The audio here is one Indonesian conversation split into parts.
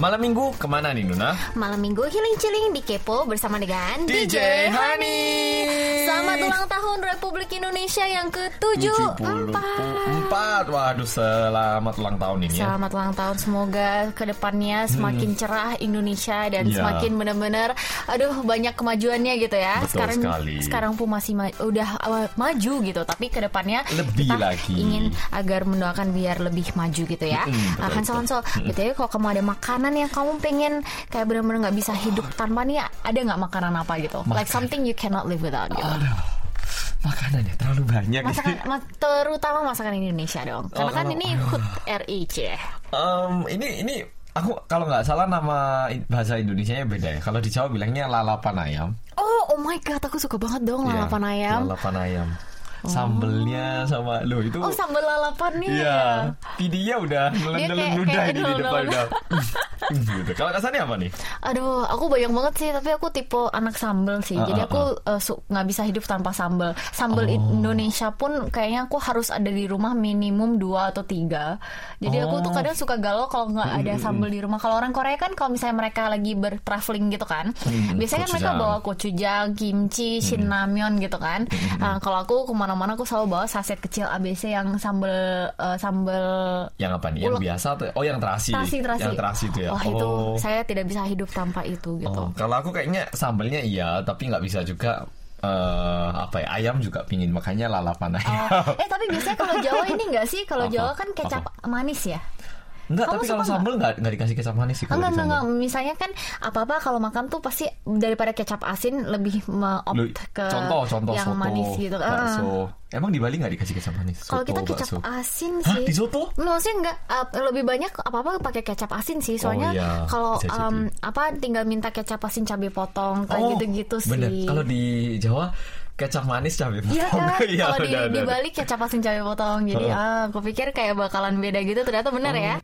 Malam minggu ke mana nih Nuna? Malam minggu healing chilling di Kepo bersama dengan DJ Hani. Selamat ulang tahun Republik Indonesia yang ke-74 74 Waduh selamat ulang tahun ini ya. Selamat ulang tahun. Semoga ke depannya semakin cerah Indonesia Dan Iya. semakin benar-benar Aduh banyak kemajuannya gitu ya. Betul Sekarang sekali. sekarang pun masih ma- udah uh, maju gitu. Tapi ke depannya Lebih kita lagi. ingin agar mendoakan biar lebih maju gitu ya. Mm-mm, betul, Hansel Hansel gitu ya Kalau kamu ada makanan yang kamu pengen Kayak benar-benar nggak bisa hidup tanpa nih Ada nggak makanan apa gitu? Like something you cannot live without gitu. Aduh Makanannya terlalu banyak Masakan ma- terutama masakan Indonesia dong. Karena Oh, kan ini. HUT RI C. Em, Ini ini Aku kalau nggak salah nama bahasa Indonesianya beda ya. Kalau di Jawa bilangnya lalapan ayam. Oh, oh my god, aku suka banget dong Iya, lalapan ayam. Lalapan ayam. Sambelnya sama lo itu. Oh, sambal lalapan nih. Iya, pidinya udah nelen-nelen ini di depan udah. gitu. Kalau kesannya apa nih? Aduh, aku banyak banget sih, tapi aku tipe anak sambal sih. Ah, Jadi ah, aku eh, su- nggak bisa hidup tanpa sambal. Sambal Oh. Indonesia pun kayaknya aku harus ada di rumah minimum dua atau tiga. Jadi aku tuh Oh. kadang suka galau kalau nggak ada sambal di rumah. Kalau orang Korea kan kalau misalnya mereka lagi bertraveling gitu kan, Hmm, biasanya kan mereka bawa gochujang, kimchi, shinramyeon gitu kan. Nah, kalau aku ke mana-mana aku selalu bawa saset kecil ABC yang sambal eh, sambal Yang apa nih? Yang Ulek. biasa tuh? Oh, yang terasi. terasi terasi. Yang terasi itu ya. Wah itu saya tidak bisa hidup tanpa itu gitu. Oh, kalau aku kayaknya sambelnya iya, tapi nggak bisa juga eh apa ya ayam juga pingin makanya lalapan ayam. Oh, eh tapi biasanya kalau Jawa ini enggak sih? Kalau Apa? Jawa kan kecap manis ya? Enggak, Kamu tapi kalau nggak? sambel nggak nggak dikasih kecap manis sih kalau Enggak, enggak, enggak. Misalnya kan apa-apa kalau makan tuh pasti daripada kecap asin lebih me-opt ke contoh contoh yang soto, manis gitu. Bakso. Emang di Bali nggak dikasih kecap manis? Kalau kita kecap bakso. asin Hah, sih. di soto? Nggak, maksudnya enggak uh, lebih banyak apa-apa pakai kecap asin sih. Soalnya Oh, iya. kalau um, apa tinggal minta kecap asin cabai potong kayak Oh, gitu-gitu sih. Bener. Kalau di Jawa kecap manis cabai potong. Iya kan? Iya, Kalau di, di. Bali kecap asin cabai potong. Jadi ah, aku pikir kayak bakalan beda gitu. Ternyata benar ya.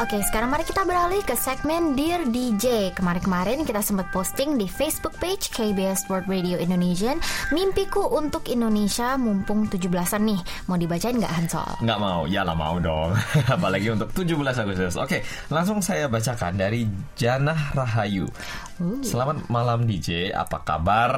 Oke, sekarang mari kita beralih ke segmen Dear DJ. Kemarin-kemarin kita sempat posting di Facebook page KBS World Radio Indonesian Mimpiku untuk Indonesia mumpung 17-an nih. Mau dibacain nggak Hansol? Nggak mau, ya lah mau dong. Apalagi untuk 17 Agustus. Oke, langsung saya bacakan dari Janah Rahayu. Selamat malam DJ, apa kabar?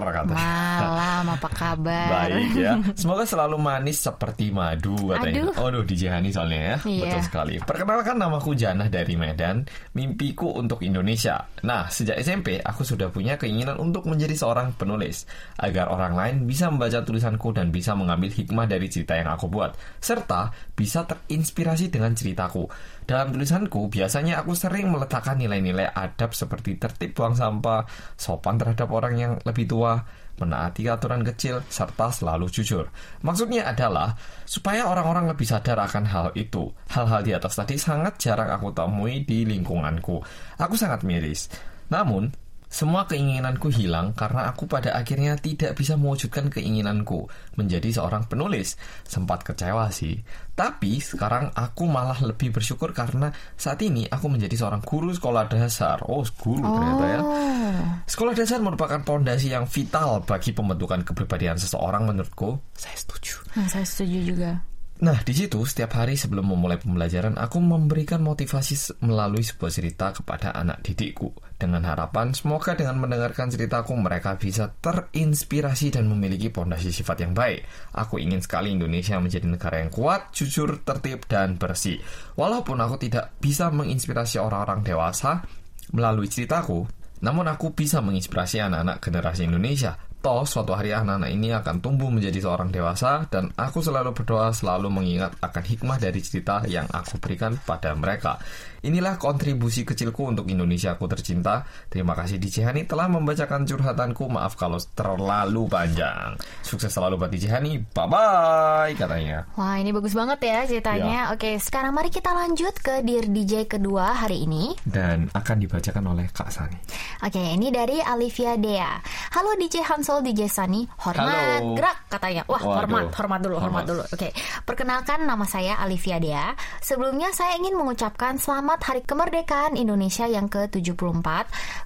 Kata. Malam, apa kabar? Baik ya. Semoga selalu manis seperti madu katanya. Aduh. Aduh, DJ Hani soalnya ya. Iya. Betul sekali. Perkenalkan namaku Janah dari Medan. Mimpiku untuk Indonesia. Nah, sejak SMP aku sudah punya keinginan untuk menjadi seorang penulis agar orang lain bisa membaca tulisanku dan bisa mengambil hikmah dari cerita yang aku buat serta bisa terinspirasi dengan ceritaku. Dalam tulisanku, biasanya aku sering meletakkan nilai-nilai adab seperti tertib buang sampah, sopan terhadap orang yang lebih tua, menaati aturan kecil, serta selalu jujur. Maksudnya adalah supaya orang-orang lebih sadar akan hal itu. Hal-hal di atas tadi sangat jarang aku temui di lingkunganku. Aku sangat miris. Namun, semua keinginanku hilang karena aku pada akhirnya tidak bisa mewujudkan keinginanku menjadi seorang penulis. Sempat kecewa sih. Tapi sekarang aku malah lebih bersyukur karena saat ini aku menjadi seorang guru sekolah dasar. Oh, guru ternyata ya. Sekolah dasar merupakan pondasi yang vital bagi pembentukan kepribadian seseorang menurutku. Saya setuju. Nah, saya setuju juga. Nah, di situ setiap hari sebelum memulai pembelajaran, aku memberikan motivasi melalui sebuah cerita kepada anak didikku. Dengan harapan semoga dengan mendengarkan ceritaku mereka bisa terinspirasi dan memiliki pondasi sifat yang baik. Aku ingin sekali Indonesia menjadi negara yang kuat, jujur, tertib, dan bersih. Walaupun aku tidak bisa menginspirasi orang-orang dewasa melalui ceritaku, namun aku bisa menginspirasi anak-anak generasi Indonesia. Toh suatu hari anak-anak ini akan tumbuh menjadi seorang dewasa dan aku selalu berdoa selalu mengingat akan hikmah dari cerita yang aku berikan pada mereka. Inilah kontribusi kecilku untuk Indonesiaku tercinta. Terima kasih DJ Hani telah membacakan curhatanku. Maaf kalau terlalu panjang. Sukses selalu buat DJ Hani. Bye-bye katanya. Wah, ini bagus banget ya ceritanya. Oke, sekarang mari kita lanjut ke Dear DJ kedua hari ini. Dan akan dibacakan oleh Kak Sani. Oke, ini dari Alivia Dea. Halo DJ DJ Sunny. Hormat, Halo. gerak katanya. Wah, Waduh. hormat, hormat dulu, hormat Hormat. dulu. Oke, perkenalkan nama saya Alivia Dea. Sebelumnya saya ingin mengucapkan selamat Hari Kemerdekaan Indonesia yang ke-74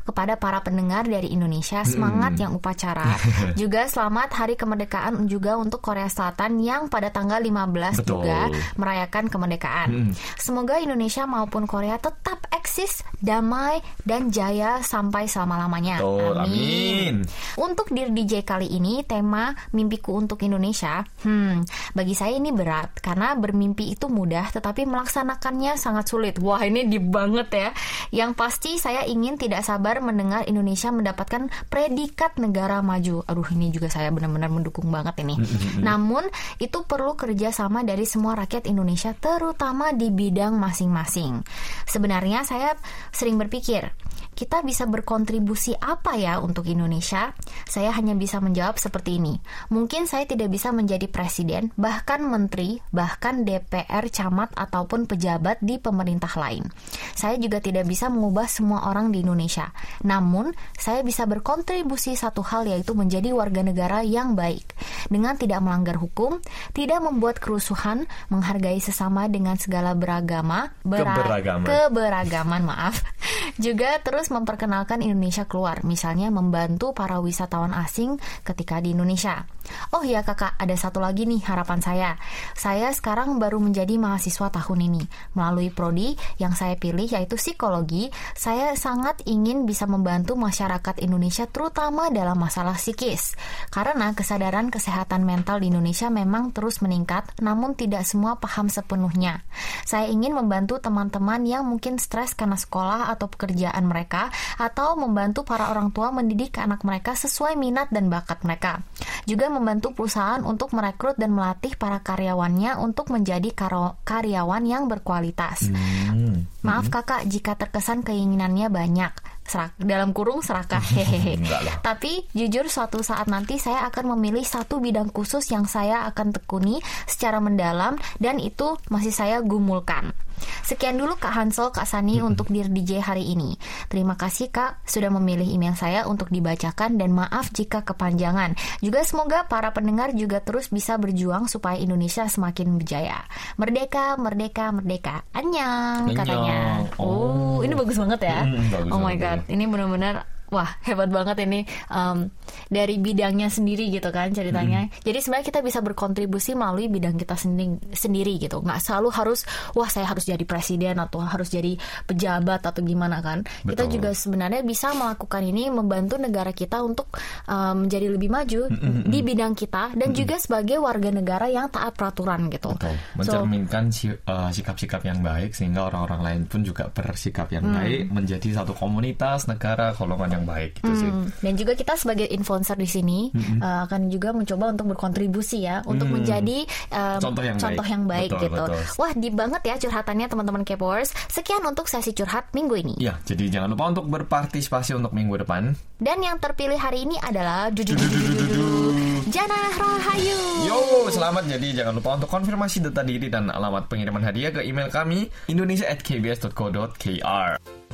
kepada para pendengar dari Indonesia. Semangat yang upacara. juga selamat Hari Kemerdekaan juga untuk Korea Selatan yang pada tanggal 15 Betul. juga merayakan kemerdekaan. Semoga Indonesia maupun Korea tetap eksis, damai dan jaya sampai selama-lamanya. Betul, amin. Untuk Dear DJ kali ini tema mimpiku untuk Indonesia. Hmm, bagi saya ini berat karena bermimpi itu mudah tetapi melaksanakannya sangat sulit. Wah, ini deep banget ya. Yang pasti saya ingin tidak sabar mendengar Indonesia mendapatkan predikat negara maju. Aduh, ini juga saya benar-benar mendukung banget ini. Namun, itu perlu kerjasama dari semua rakyat Indonesia terutama di bidang masing-masing. Sebenarnya saya sering berpikir, kita bisa berkontribusi apa ya untuk Indonesia? Saya hanya bisa menjawab seperti ini. Mungkin saya tidak bisa menjadi presiden, bahkan menteri, bahkan DPR, camat, ataupun pejabat di pemerintah lain. Saya juga tidak bisa mengubah semua orang di Indonesia. Namun, saya bisa berkontribusi satu hal yaitu menjadi warga negara yang baik. Dengan tidak melanggar hukum, tidak membuat kerusuhan, menghargai sesama dengan segala beragama, bera- Keberagaman. keberagaman maaf juga terus memperkenalkan Indonesia keluar misalnya membantu para wisatawan asing ketika di Indonesia. Oh ya kakak ada satu lagi nih harapan saya. Saya sekarang baru menjadi mahasiswa tahun ini. Melalui prodi yang saya pilih yaitu psikologi saya sangat ingin bisa membantu masyarakat Indonesia terutama dalam masalah psikis. Karena kesadaran kesehatan mental di Indonesia memang terus meningkat namun tidak semua paham sepenuhnya. Saya ingin membantu teman-teman yang mungkin stres karena sekolah atau pekerjaan mereka atau membantu para orang tua mendidik anak mereka sesuai minat dan bakat mereka. Juga membantu perusahaan untuk merekrut dan melatih para karyawannya untuk menjadi karo- karyawan yang berkualitas. Hmm. Maaf kakak jika terkesan keinginannya banyak. Serak, dalam kurung serakah hehehe. Tapi jujur suatu saat nanti saya akan memilih satu bidang khusus yang saya akan tekuni secara mendalam dan itu masih saya gumulkan. Sekian dulu Kak Hansel, Kak Sani untuk Dear DJ hari ini. Terima kasih Kak sudah memilih email saya untuk dibacakan dan maaf jika kepanjangan. Juga semoga para pendengar juga terus bisa berjuang supaya Indonesia semakin berjaya. Merdeka, merdeka, merdeka. Anyang Annyeong. katanya. Oh, Oh. ini bagus banget ya. Hmm, bagus oh my god, ini benar-benar Wah hebat banget ini um, dari bidangnya sendiri gitu kan ceritanya. Jadi sebenarnya kita bisa berkontribusi melalui bidang kita sendiri, sendiri gitu. Nggak selalu harus wah saya harus jadi presiden atau harus jadi pejabat atau gimana kan. Kita Betul. juga sebenarnya bisa melakukan ini membantu negara kita untuk um, menjadi lebih maju di bidang kita dan juga sebagai warga negara yang taat peraturan gitu. Betul. Mencerminkan eh, sikap-sikap yang baik sehingga orang-orang lain pun juga bersikap yang Hmm. baik menjadi satu komunitas, negara, golongan yang baik gitu sih. Hmm, Dan juga kita sebagai influencer di sini uh, akan juga mencoba untuk berkontribusi ya untuk menjadi um, Contoh yang baik. yang baik Betul, gitu. betul. Wah, deep banget ya curhatannya teman-teman Kpopers. Sekian untuk sesi curhat minggu ini. Ya, jadi jangan lupa untuk berpartisipasi untuk minggu depan. Dan yang terpilih hari ini adalah Jana Rahayu. Yo, selamat. Jadi jangan lupa untuk konfirmasi data diri dan alamat pengiriman hadiah ke email kami indonesia@kbs.co.kr.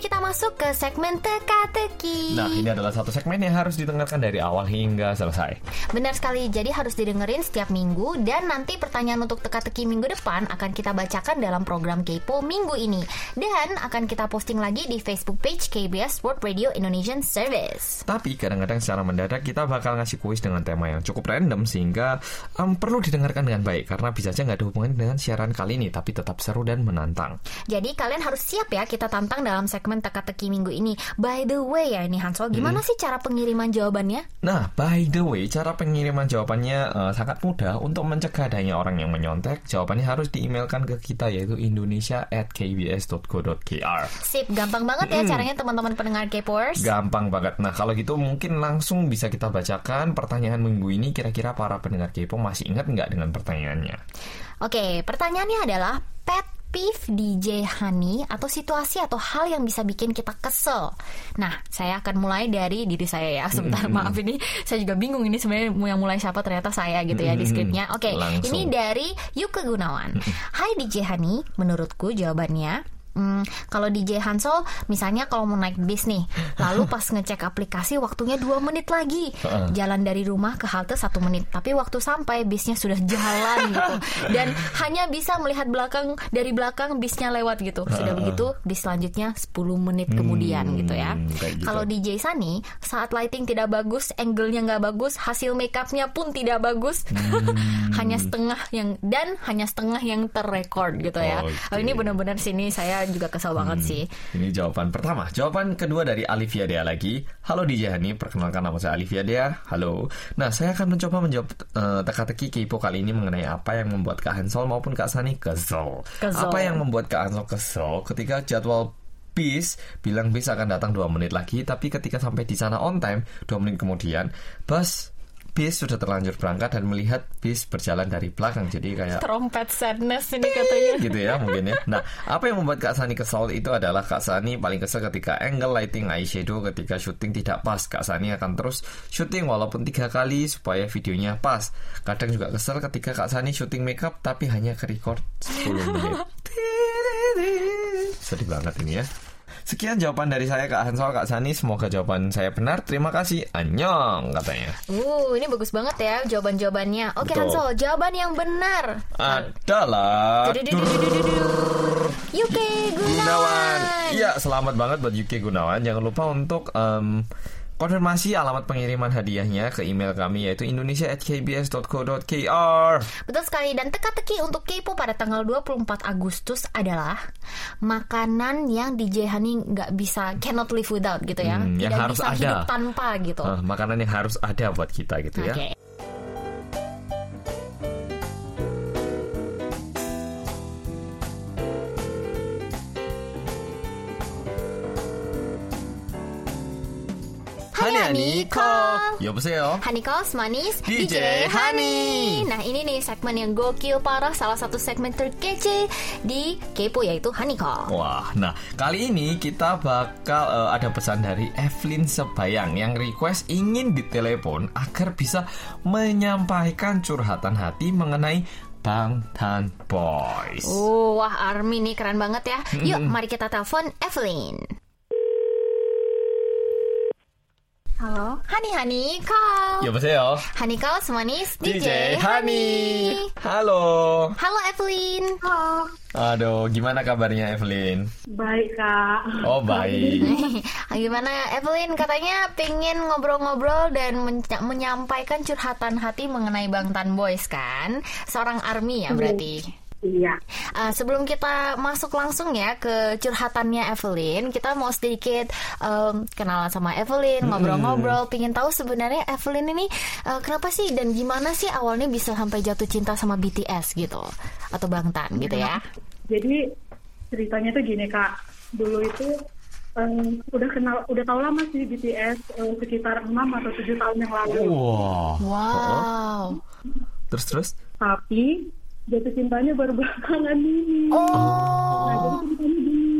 kita masuk ke segmen teka-teki. Nah, ini adalah satu segmen yang harus didengarkan dari awal hingga selesai. Benar sekali, jadi harus didengerin setiap minggu dan nanti pertanyaan untuk teka-teki minggu depan akan kita bacakan dalam program Kepo minggu ini dan akan kita posting lagi di Facebook page KBS World Radio Indonesian Service. Tapi kadang-kadang secara mendadak kita bakal ngasih kuis dengan tema yang cukup random sehingga em, perlu didengarkan dengan baik karena bisa aja nggak ada hubungan dengan siaran kali ini tapi tetap seru dan menantang. Jadi kalian harus siap ya kita tantang dalam segmen teka-teki minggu ini. By the way ya ini Hansol, gimana sih cara pengiriman jawabannya? Nah, by the way, cara pengiriman jawabannya eh, sangat mudah untuk mencegah adanya orang yang menyontek. Jawabannya harus diemailkan ke kita yaitu indonesia@kbs.co.kr. Sip, gampang banget ya caranya teman-teman pendengar Kpopers. Gampang banget. Nah, kalau gitu mungkin langsung bisa kita bacakan pertanyaan minggu ini. Kira-kira para pendengar Kepo masih ingat nggak dengan pertanyaannya? Oke, pertanyaannya adalah pet peeve DJ Hani atau situasi atau hal yang bisa bikin kita kesel. Nah, saya akan mulai dari diri saya ya. Sebentar, maaf ini saya juga bingung ini sebenarnya yang mulai siapa ternyata saya gitu ya di skripnya. Oke, Langsung. ini dari Yuke Gunawan. Hai DJ Hani, menurutku jawabannya Hmm, kalau DJ Hansol misalnya kalau mau naik bis nih lalu pas ngecek aplikasi waktunya dua menit lagi. Jalan dari rumah ke halte satu menit tapi waktu sampai bisnya sudah jalan gitu. Dan hanya bisa melihat belakang dari belakang bisnya lewat gitu. Sudah begitu bis selanjutnya 10 menit kemudian gitu ya. gitu. kalau DJ Sani saat lighting tidak bagus angle-nya nggak bagus hasil makeupnya pun tidak bagus. Hanya setengah yang dan hanya setengah yang terrecord gitu ya. Oke. Oh, ini benar-benar sini saya juga kesel banget sih Ini jawaban pertama. Jawaban kedua dari Alivia Dea lagi. Halo DJ Hani, perkenalkan nama saya Alivia Dea. Halo. Nah, saya akan mencoba menjawab eh, teka-teki kepo kali ini mengenai apa yang membuat Kak Hansol maupun Kak Sani kesel. Kesel. Apa yang membuat Kak Hansol kesel ketika jadwal bis bilang bis akan datang 2 menit lagi tapi ketika sampai di sana on time 2 menit kemudian bus bis sudah terlanjur berangkat dan melihat bis berjalan dari belakang jadi kayak trompet sadness ini katanya gitu ya mungkin ya. Nah, apa yang membuat Kak Sani kesal itu adalah Kak Sani paling kesel ketika angle lighting eyeshadow ketika syuting tidak pas. Kak Sani akan terus syuting walaupun tiga kali supaya videonya pas. Kadang juga kesel ketika Kak Sani syuting makeup tapi hanya ke record 10 menit. Sedih banget ini ya. Sekian jawaban dari saya Kak Hansol, Kak Sani. Semoga jawaban saya benar. Terima kasih. Anyong katanya. Uh, ini bagus banget ya jawaban-jawabannya. Oke Betul. Hansol, jawaban yang benar. Adalah Yuke Gunawan. Iya, selamat banget buat Yuki Gunawan. Jangan lupa untuk em, konfirmasi alamat pengiriman hadiahnya ke email kami yaitu indonesia@kbs.co.kr. Betul sekali dan teka-teki untuk kepo pada tanggal 24 Agustus adalah makanan yang DJ Hani nggak bisa cannot live without gitu ya. Hmm, yang Tidak harus bisa ada. hidup tanpa gitu. Eh, makanan yang harus ada buat kita gitu ya. Oke. Hai Hani, call. 여보세요. Honey Calls Manis DJ Honey. Nah ini nih segmen yang gokil parah Salah satu segmen terkece di Kepo yaitu Honey Call Wah, nah kali ini kita bakal eh, ada pesan dari Evelyn Sebayang yang request ingin ditelepon agar bisa menyampaikan curhatan hati mengenai Bangtan Boys. Oh, wah Army nih keren banget ya Yuk mari kita telepon Evelyn Halo, Honey Honey Call 여보세요. Honey Calls Manis DJ Honey. Halo. Halo Evelyn halo. Aduh, gimana kabarnya Evelyn? Baik kak. Oh, baik. Gimana Evelyn katanya pengen ngobrol-ngobrol dan men- menyampaikan curhatan hati mengenai Bangtan Boys kan Seorang Army ya berarti Iya. Uh, sebelum kita masuk langsung ya ke curhatannya Evelyn, kita mau sedikit um, kenalan sama Evelyn, ngobrol-ngobrol, pingin tahu sebenarnya Evelyn ini uh, kenapa sih dan gimana sih awalnya bisa sampai jatuh cinta sama BTS gitu atau Bangtan gitu ya? Jadi ceritanya tuh gini kak. Dulu itu em, udah kenal, udah tahu lama sih BTS eh, sekitar 6 atau 7 tahun yang lalu. Wah. Wow. Terus terus? Tapi jatuh cintanya baru belakangan ini. Nah, Oh. jadi ceritanya gini.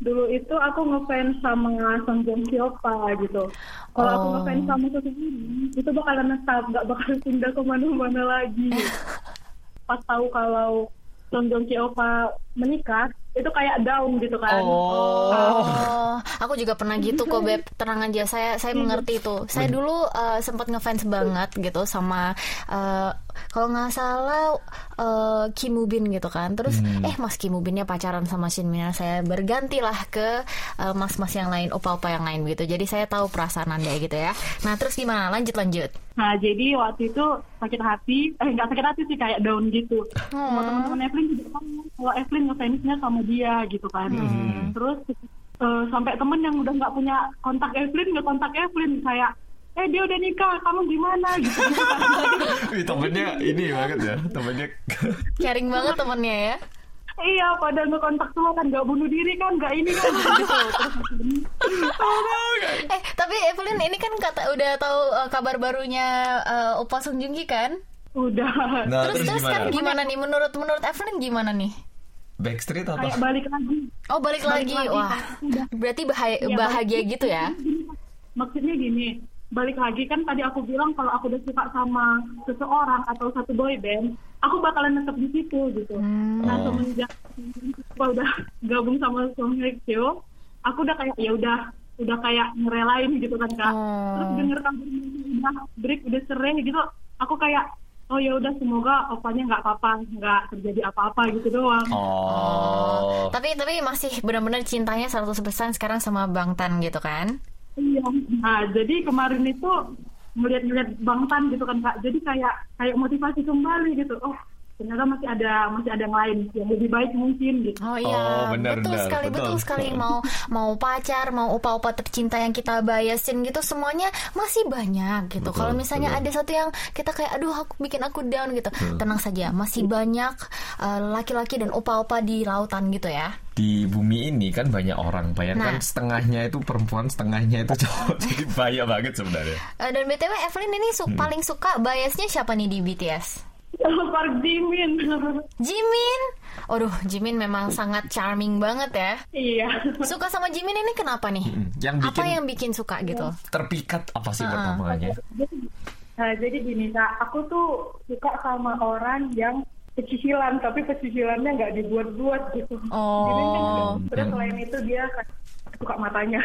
Dulu itu aku ngefans sama Song Joong Ki Oppa gitu. Kalau aku Oh. ngefans sama seseorang, itu bakalan netap, nggak bakal pindah ke mana-mana lagi. Pas tahu kalau Song Joong Ki Oppa menikah, itu kayak down gitu kan. Oh, aku juga pernah gitu kok beb. Tenang aja, saya saya mengerti itu. Saya dulu eh, sempat ngefans banget gitu sama eh, kalau nggak salah eh, Kim Woo Bin gitu kan. Terus eh Mas Kim Woo Binnya pacaran sama Shin Min. Saya bergantilah ke eh, mas-mas yang lain, opa-opa yang lain gitu. Jadi saya tahu perasaan anda gitu ya. Nah terus gimana? Lanjut lanjut. Nah, jadi waktu itu sakit hati, eh nggak sakit hati sih kayak down gitu. Sama teman-teman Evelyn juga tahu kalau Evelyn ngefansnya sama dia gitu kan. Terus eh, sampai temen yang udah nggak punya kontak Evelyn nggak kontak Evelyn kayak eh dia udah nikah kamu gimana gitu, gitu kan. Temennya ini banget ya. Temennya Caring banget temennya ya. iya pada ngekontak semua kan nggak bunuh diri kan nggak ini kan gitu terus Eh tapi Evelyn ini kan kata udah tahu eh, kabar barunya eh, Opa Ki kan? udah Nah, terus terus terus kan gimana? gimana nih menurut menurut Evelyn gimana nih? Backstreet atau? kayak balik lagi Oh balik, lagi. lagi, Wah, berarti bahagia, Iya, bahagia balik- gitu ya? maksudnya gini balik lagi kan tadi aku bilang kalau aku udah suka sama seseorang atau satu boy band aku bakalan tetap di situ gitu nah Oh. semenjak aku udah gabung sama Song Hye Kyo aku udah kayak ya udah udah kayak ngerelain gitu kan kak Oh. terus denger kabar udah break udah cerai gitu aku kayak oh ya udah semoga opanya nggak apa-apa nggak terjadi apa-apa gitu doang Oh. Tapi tapi masih benar-benar cintanya 100% sekarang sama Bang Tan gitu kan? Iya. Nah, jadi kemarin itu ngeliat-ngeliat Bang Tan gitu kan Kak. Jadi kayak kayak motivasi kembali gitu. Oh, ternyata masih ada masih ada yang lain yang lebih baik mungkin gitu. Oh iya, Oh, benar, betul benar, sekali, betul. betul. sekali. Mau mau pacar, mau opa-opa tercinta yang kita bayasin gitu, semuanya masih banyak gitu. Kalau misalnya betul. ada satu yang kita kayak, aduh, aku bikin aku down gitu, tenang saja, masih banyak uh, laki-laki dan opa-opa di lautan gitu ya. Di bumi ini kan banyak orang. Bayangkan Nah. setengahnya itu perempuan, setengahnya itu cowok. Jadi bahaya banget sebenarnya. Uh, dan btw Evelyn ini su- paling suka biasnya siapa nih di BTS? Park Jimin. Jimin. Aduh, Jimin memang sangat charming banget ya. iya. Suka sama Jimin ini kenapa nih? Yang Apa bikin yang bikin suka gitu? terpikat apa sih pertamanya? Nah, jadi gini Kak, aku tuh suka sama orang yang pecicilan, tapi pecicilannya nggak dibuat-buat gitu. Oh. Jadi kan- Terus selain itu dia kayak suka matanya.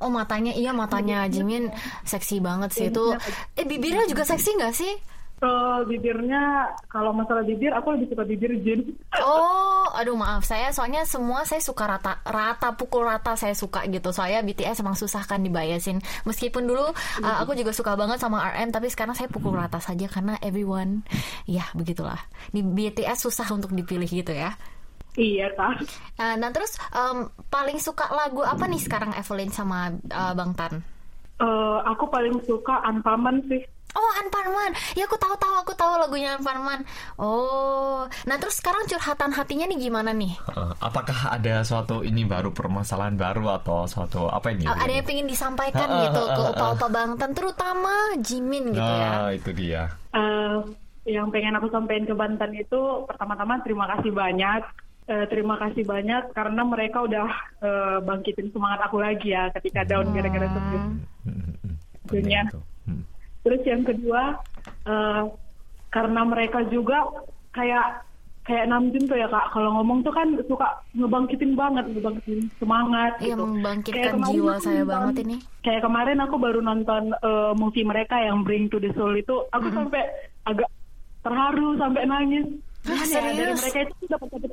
Oh matanya, iya matanya Jimin seksi banget sih itu. Eh bibirnya juga seksi nggak sih? Kalau bibirnya, kalau masalah bibir, aku lebih suka bibir Jin. Oh, aduh maaf saya soalnya semua saya suka rata rata pukul rata saya suka gitu. Soalnya BTS emang susah kan dibayasin. Meskipun dulu uh, aku juga suka banget sama RM tapi sekarang saya pukul rata saja karena everyone ya begitulah. Di BTS susah untuk dipilih gitu ya. Iya Kak. Uh, nah terus um, paling suka lagu apa nih sekarang Evelyn sama uh, Bang Tan? Eh, aku paling suka Anpaman sih. Oh, Anparman. Ya aku tahu tahu aku tahu lagunya Anparman. Oh. Nah, terus sekarang curhatan hatinya nih gimana nih? Uh, apakah ada suatu ini baru permasalahan baru atau suatu apa ini? Ada yang pengen disampaikan gitu ah, ke ah, opa-opa Bangtan terutama Jimin gitu Nah, ya. itu dia. Eh, yang pengen aku sampaikan ke Banten itu pertama-tama terima kasih banyak. Eh, terima kasih banyak karena mereka udah eh, bangkitin semangat aku lagi ya ketika down gara-gara sebelum. Hmm, hmm, hmm. Dunia. Hmm. Terus yang kedua eh, karena mereka juga kayak kayak Namjoon tuh ya kak kalau ngomong tuh kan suka ngebangkitin banget ngebangkitin semangat Iya, gitu. Kayak membangkitkan kemarin jiwa saya nonton- banget ini. Kayak kemarin aku baru nonton eh, movie mereka yang Bring to the Soul itu aku sampai agak terharu sampai nangis. Gimana ya, Dari mereka itu dapat satu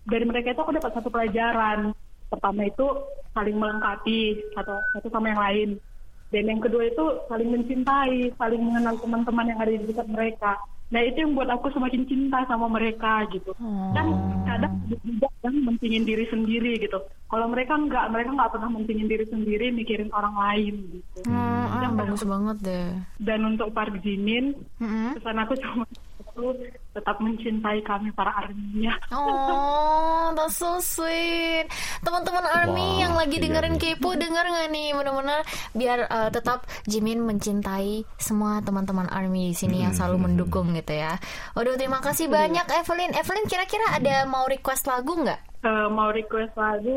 dari mereka itu aku dapat satu pelajaran. Pertama itu saling melengkapi satu satu sama yang lain. Dan yang kedua itu saling mencintai, saling mengenal teman-teman yang ada di dekat mereka. Nah itu yang buat aku semakin cinta sama mereka gitu. Kan kadang ada juga yang mentingin diri sendiri gitu. Kalau mereka nggak, mereka nggak pernah mentingin diri sendiri, mikirin orang lain gitu. Hmm, ah, bagus banget deh. Dan untuk Park Jimin, Mm-mm. pesan aku cuma tetap mencintai kami para arminya. Oh, that's so sweet. Teman-teman Army Wah, yang lagi iya dengerin nih. Kepo denger nggak nih? Benar-benar biar uh, tetap Jimin mencintai semua teman-teman Army di sini yang selalu mendukung gitu ya. Waduh, terima kasih banyak Evelyn. Evelyn kira-kira ada mau request lagu nggak? Eh, mau request lagu,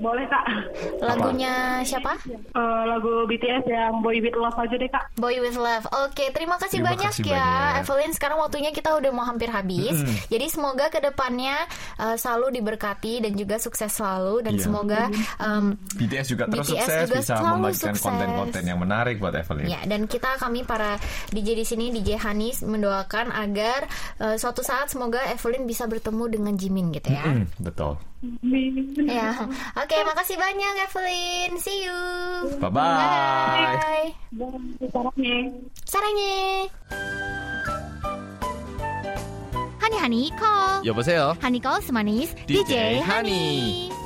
boleh kak? Lagunya siapa? Eh, lagu BTS yang Boy With Love aja deh kak. Boy with Love. Oke, terima kasih Terima banyak kasih ya, banyak. Evelyn. Sekarang waktunya kita udah mau hampir habis. Mm -hmm. Jadi semoga ke depannya uh, eh, selalu diberkati dan juga sukses selalu dan yeah. semoga um, BTS juga terus BTS sukses juga bisa membagikan konten-konten yang menarik buat Evelyn. Ya dan kita kami para DJ di sini DJ Hanis mendoakan agar uh, suatu saat semoga Evelyn bisa bertemu dengan Jimin gitu ya. Mm -hmm, betul. Ya, oke, okay, makasih banyak Evelyn. See you. Bye bye. Bye. Sarangnya. Sarangnya. 하니 하니 콜. 여보세요. 하니 콜 스마니스 DJ DJ 하니.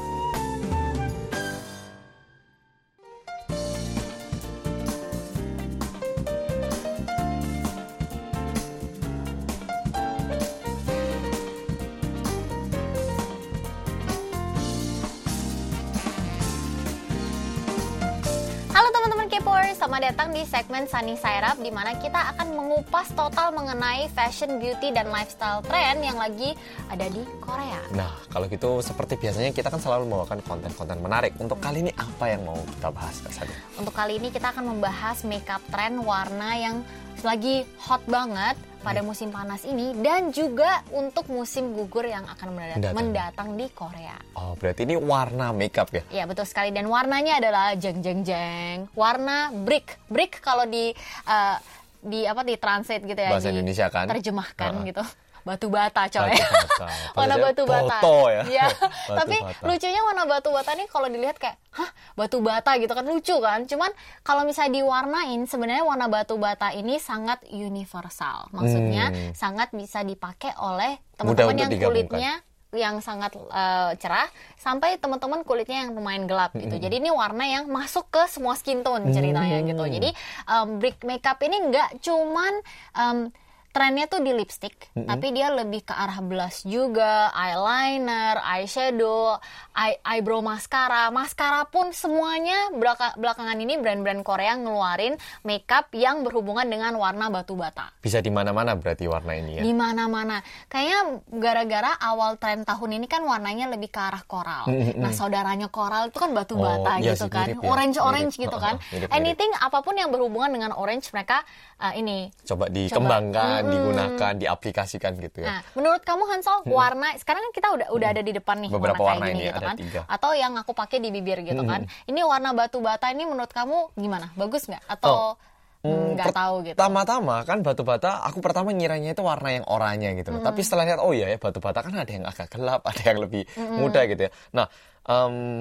Segmen Sunny Side Up di mana kita akan mengupas total mengenai fashion, beauty, dan lifestyle trend yang lagi ada di Korea. Nah, kalau gitu seperti biasanya kita kan selalu membawakan konten-konten menarik. Untuk kali ini apa yang mau kita bahas, Kak Sadi? Untuk kali ini kita akan membahas makeup trend warna yang lagi hot banget pada hmm. musim panas ini dan juga untuk musim gugur yang akan mendatang, mendatang di Korea. Oh, berarti ini warna makeup ya? Iya, betul sekali dan warnanya adalah jeng jeng jeng. Warna brick. Brick kalau di uh, di apa di translate gitu ya bahasa Indonesia kan terjemahkan uh -huh. gitu batu bata coy batu bata. warna batu bata ya, ya. tapi bata. lucunya warna batu bata ini kalau dilihat kayak hah batu bata gitu kan lucu kan cuman kalau misalnya diwarnain sebenarnya warna batu bata ini sangat universal maksudnya hmm. sangat bisa dipakai oleh teman-teman yang kulitnya yang sangat uh, cerah sampai teman-teman kulitnya yang lumayan gelap gitu. Jadi ini warna yang masuk ke semua skin tone ceritanya gitu. Jadi um, brick makeup ini nggak cuman um, trennya tuh di lipstick, mm-hmm. tapi dia lebih ke arah blush juga, eyeliner, eyeshadow, eye, eyebrow mascara, mascara pun semuanya belaka, belakangan ini brand-brand Korea ngeluarin makeup yang berhubungan dengan warna batu bata. Bisa di mana-mana berarti warna ini ya? Di mana-mana. Kayaknya gara-gara awal tren tahun ini kan warnanya lebih ke arah koral. Mm-hmm. Nah saudaranya koral itu kan batu bata oh, iya gitu kan, orange-orange ya. gitu kan. Mirip, mirip. Anything apa pun yang berhubungan dengan orange mereka uh, ini coba dikembangkan, coba. Digunakan, hmm. diaplikasikan gitu ya. Nah, menurut kamu Hansol, hmm. warna sekarang kan kita udah udah ada di depan nih beberapa warna, warna ini gitu ada kan. Tiga. Atau yang aku pakai di bibir gitu hmm. kan. Ini warna batu bata ini menurut kamu gimana? Bagus nggak? Atau oh. Hmm, nggak tahu gitu. Pertama-tama kan batu bata, aku pertama ngiranya itu warna yang oranye gitu. Hmm. Tapi setelah lihat, oh iya ya batu bata kan ada yang agak gelap, ada yang lebih hmm. muda gitu ya. Nah, um,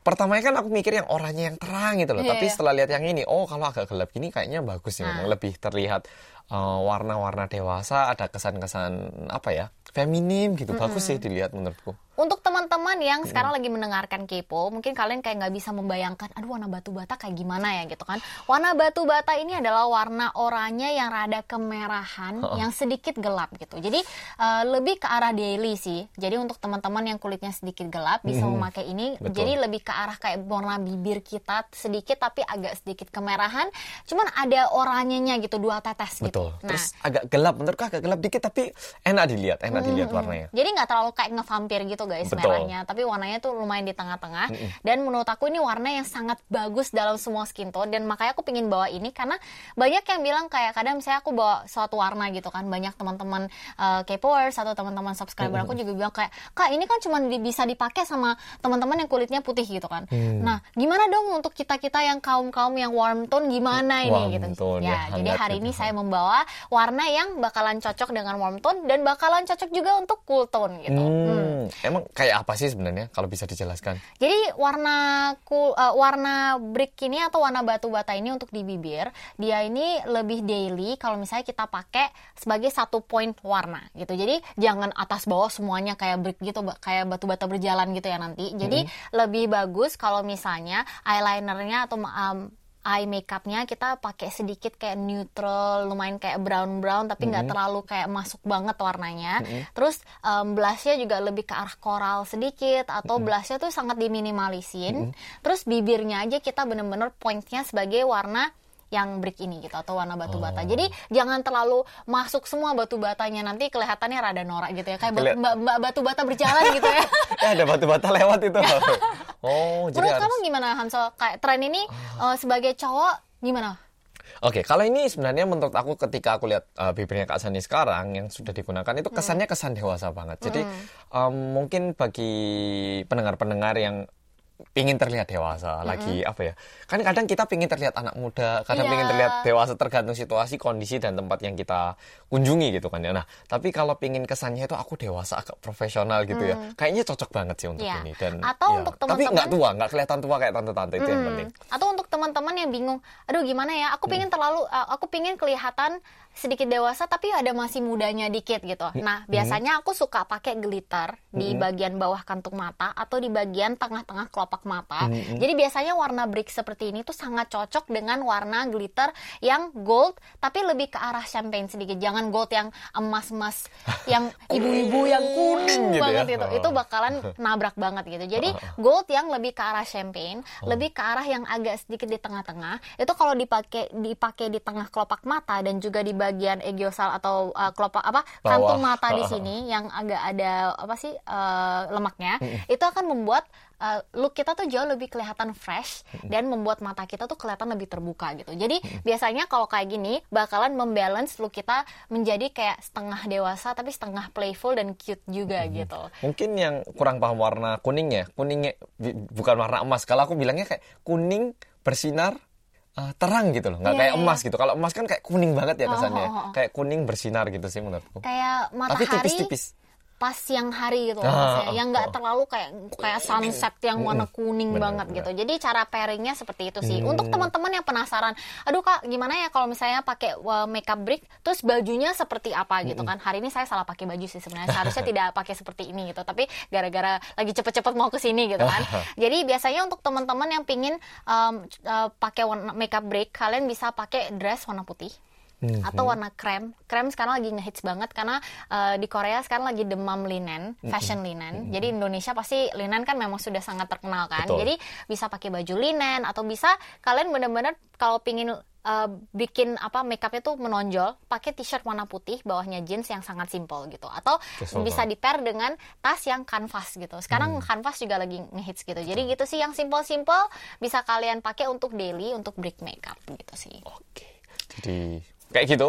pertamanya kan aku mikir yang oranye yang terang gitu loh. Yeah, Tapi yeah. setelah lihat yang ini, oh kalau agak gelap gini kayaknya bagus ya, nah. lebih terlihat uh, warna-warna dewasa, ada kesan-kesan apa ya, feminim gitu. Mm -hmm. Bagus sih dilihat menurutku. Untuk teman-teman yang sekarang lagi mendengarkan Kepo, mungkin kalian kayak nggak bisa membayangkan, aduh warna batu bata kayak gimana ya gitu kan. Warna batu bata ini adalah warna oranye yang rada kemerahan, oh. yang sedikit gelap gitu. Jadi uh, lebih ke arah daily sih. Jadi untuk teman-teman yang kulitnya sedikit gelap bisa hmm. memakai ini. Betul. Jadi lebih ke arah kayak warna bibir kita sedikit tapi agak sedikit kemerahan. Cuman ada oranyenya gitu, dua tetes gitu. Betul. Nah, Terus agak gelap, menurutku agak gelap dikit tapi enak dilihat, enak dilihat warnanya. Jadi nggak terlalu kayak ngevampir gitu guys Betul. merahnya, tapi warnanya tuh lumayan di tengah-tengah. Mm -hmm. Dan menurut aku ini warna yang sangat bagus dalam semua skin tone dan makanya aku pingin bawa ini karena banyak yang bilang kayak kadang misalnya aku bawa suatu warna gitu kan, banyak teman-teman uh, K-popers atau teman-teman subscriber mm -hmm. aku juga bilang kayak, "Kak, ini kan cuma di, bisa dipakai sama teman-teman yang kulitnya putih gitu kan." Mm. Nah, gimana dong untuk kita-kita yang kaum-kaum yang warm tone gimana ini warm gitu. Tone, ya, ya jadi hari ini saya membawa warna yang bakalan cocok dengan warm tone dan bakalan cocok juga untuk cool tone gitu. Hmm. Hmm. Emang kayak apa sih sebenarnya kalau bisa dijelaskan? Jadi warna cool, uh, warna brick ini atau warna batu bata ini untuk di bibir, dia ini lebih daily kalau misalnya kita pakai sebagai satu point warna gitu. Jadi jangan atas bawah semuanya kayak brick gitu, kayak batu bata berjalan gitu ya nanti. Jadi hmm. lebih bagus kalau misalnya eyelinernya atau um, eye makeupnya kita pakai sedikit kayak neutral lumayan kayak brown brown tapi nggak mm -hmm. terlalu kayak masuk banget warnanya mm -hmm. terus um, blushnya juga lebih ke arah koral sedikit atau mm -hmm. blushnya tuh sangat diminimalisin mm -hmm. terus bibirnya aja kita bener-bener pointnya sebagai warna yang brick ini gitu atau warna batu bata. Oh. Jadi jangan terlalu masuk semua batu batanya nanti kelihatannya rada norak gitu ya kayak Keli mbak batu bata berjalan gitu ya. ya ada batu bata lewat itu. oh, jadi Menurut harus... kamu gimana Hansel? Kayak tren ini oh. uh, sebagai cowok gimana? Oke, okay, kalau ini sebenarnya menurut aku ketika aku lihat uh, bibirnya Kak Sani sekarang yang sudah digunakan itu kesannya hmm. kesan dewasa banget. Jadi mm. um, mungkin bagi pendengar-pendengar yang pingin terlihat dewasa mm -hmm. lagi apa ya kan kadang kita pingin terlihat anak muda kadang yeah. pingin terlihat dewasa tergantung situasi kondisi dan tempat yang kita kunjungi gitu kan ya nah tapi kalau pingin kesannya itu aku dewasa agak profesional gitu mm. ya kayaknya cocok banget sih untuk yeah. ini dan atau ya. untuk teman-teman tapi nggak tua nggak kelihatan tua kayak tante-tante mm. itu yang penting atau teman-teman yang bingung aduh gimana ya aku pingin mm. terlalu uh, aku pingin kelihatan sedikit dewasa tapi ada masih mudanya dikit gitu. Hmm. Nah, biasanya aku suka pakai glitter di hmm. bagian bawah kantung mata atau di bagian tengah-tengah kelopak mata. Jadi biasanya warna brick seperti ini tuh sangat cocok dengan warna glitter yang gold tapi lebih ke arah champagne sedikit. Jangan gold yang emas-emas yang ibu-ibu yang kuning gitu banget ya? itu. Itu bakalan nabrak banget gitu. Jadi gold yang lebih ke arah champagne, oh. lebih ke arah yang agak sedikit di tengah-tengah. Itu kalau dipakai dipakai di tengah kelopak mata dan juga di bagian egiosal atau uh, kelopak apa kantung mata di sini yang agak ada apa sih uh, lemaknya, itu akan membuat uh, look kita tuh jauh lebih kelihatan fresh dan membuat mata kita tuh kelihatan lebih terbuka gitu. Jadi biasanya kalau kayak gini bakalan membalance look kita menjadi kayak setengah dewasa tapi setengah playful dan cute juga hmm. gitu. Mungkin yang kurang paham warna kuning ya, kuningnya bukan warna emas. Kalau aku bilangnya kayak kuning bersinar uh, terang gitu loh, nggak yeah, kayak yeah. emas gitu. Kalau emas kan kayak kuning banget ya oh, kesannya, oh, oh, oh. kayak kuning bersinar gitu sih menurutku. Kayak matahari. Tapi tipis-tipis pas siang hari gitu ah, yang nggak terlalu kayak kayak sunset yang warna kuning bener, banget bener. gitu jadi cara pairingnya seperti itu sih. Hmm. untuk teman-teman yang penasaran aduh kak gimana ya kalau misalnya pakai uh, makeup brick terus bajunya seperti apa? gitu kan. Hari ini saya salah pakai baju sih sebenarnya. Seharusnya tidak pakai seperti ini gitu. Tapi gara-gara lagi cepet-cepet mau ke sini gitu kan. Jadi biasanya untuk teman-teman yang pingin um, uh, pakai makeup brick kalian bisa pakai dress warna putih hmm atau warna krem. Krem sekarang lagi ngehits banget karena uh, di Korea sekarang lagi demam linen, fashion linen. Mm-hmm. Jadi Indonesia pasti linen kan memang sudah sangat terkenal kan. Betul. Jadi bisa pakai baju linen atau bisa kalian benar-benar kalau pingin uh, bikin apa makeupnya tuh menonjol, pakai t-shirt warna putih, bawahnya jeans yang sangat simple gitu. Atau Kesel bisa di pair dengan tas yang canvas gitu. Sekarang hmm. canvas juga lagi ngehits gitu. Jadi gitu sih yang simple-simple bisa kalian pakai untuk daily, untuk break makeup gitu sih. Oke. Jadi kayak gitu.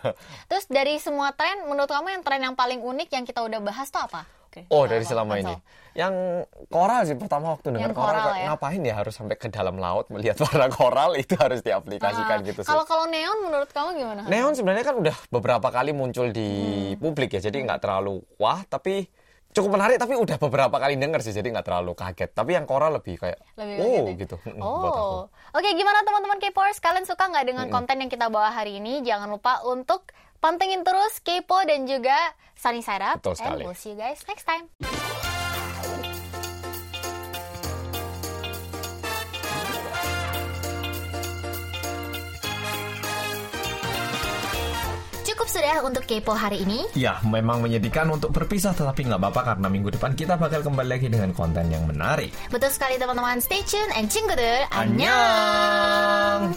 Terus dari semua tren, menurut kamu yang tren yang paling unik yang kita udah bahas tuh apa? Okay. Oh dari selama ini, yang koral sih pertama waktu dengar koral, koral ya? ngapain ya harus sampai ke dalam laut melihat warna koral itu harus diaplikasikan uh, gitu sih. Kalau kalau neon menurut kamu gimana? Neon sebenarnya kan udah beberapa kali muncul di hmm. publik ya, jadi nggak terlalu wah tapi cukup menarik tapi udah beberapa kali denger sih jadi nggak terlalu kaget tapi yang Cora lebih kayak lebih oh ya? gitu oh oke okay, gimana teman-teman K-popers kalian suka nggak dengan hmm. konten yang kita bawa hari ini jangan lupa untuk pantengin terus K-pop dan juga Sunny Side Up Betul sekali. and we'll see you guys next time sudah untuk Kepo hari ini? Ya, memang menyedihkan untuk berpisah tetapi nggak apa-apa karena minggu depan kita bakal kembali lagi dengan konten yang menarik. Betul sekali teman-teman. Stay tune and cinggudur. Annyeong!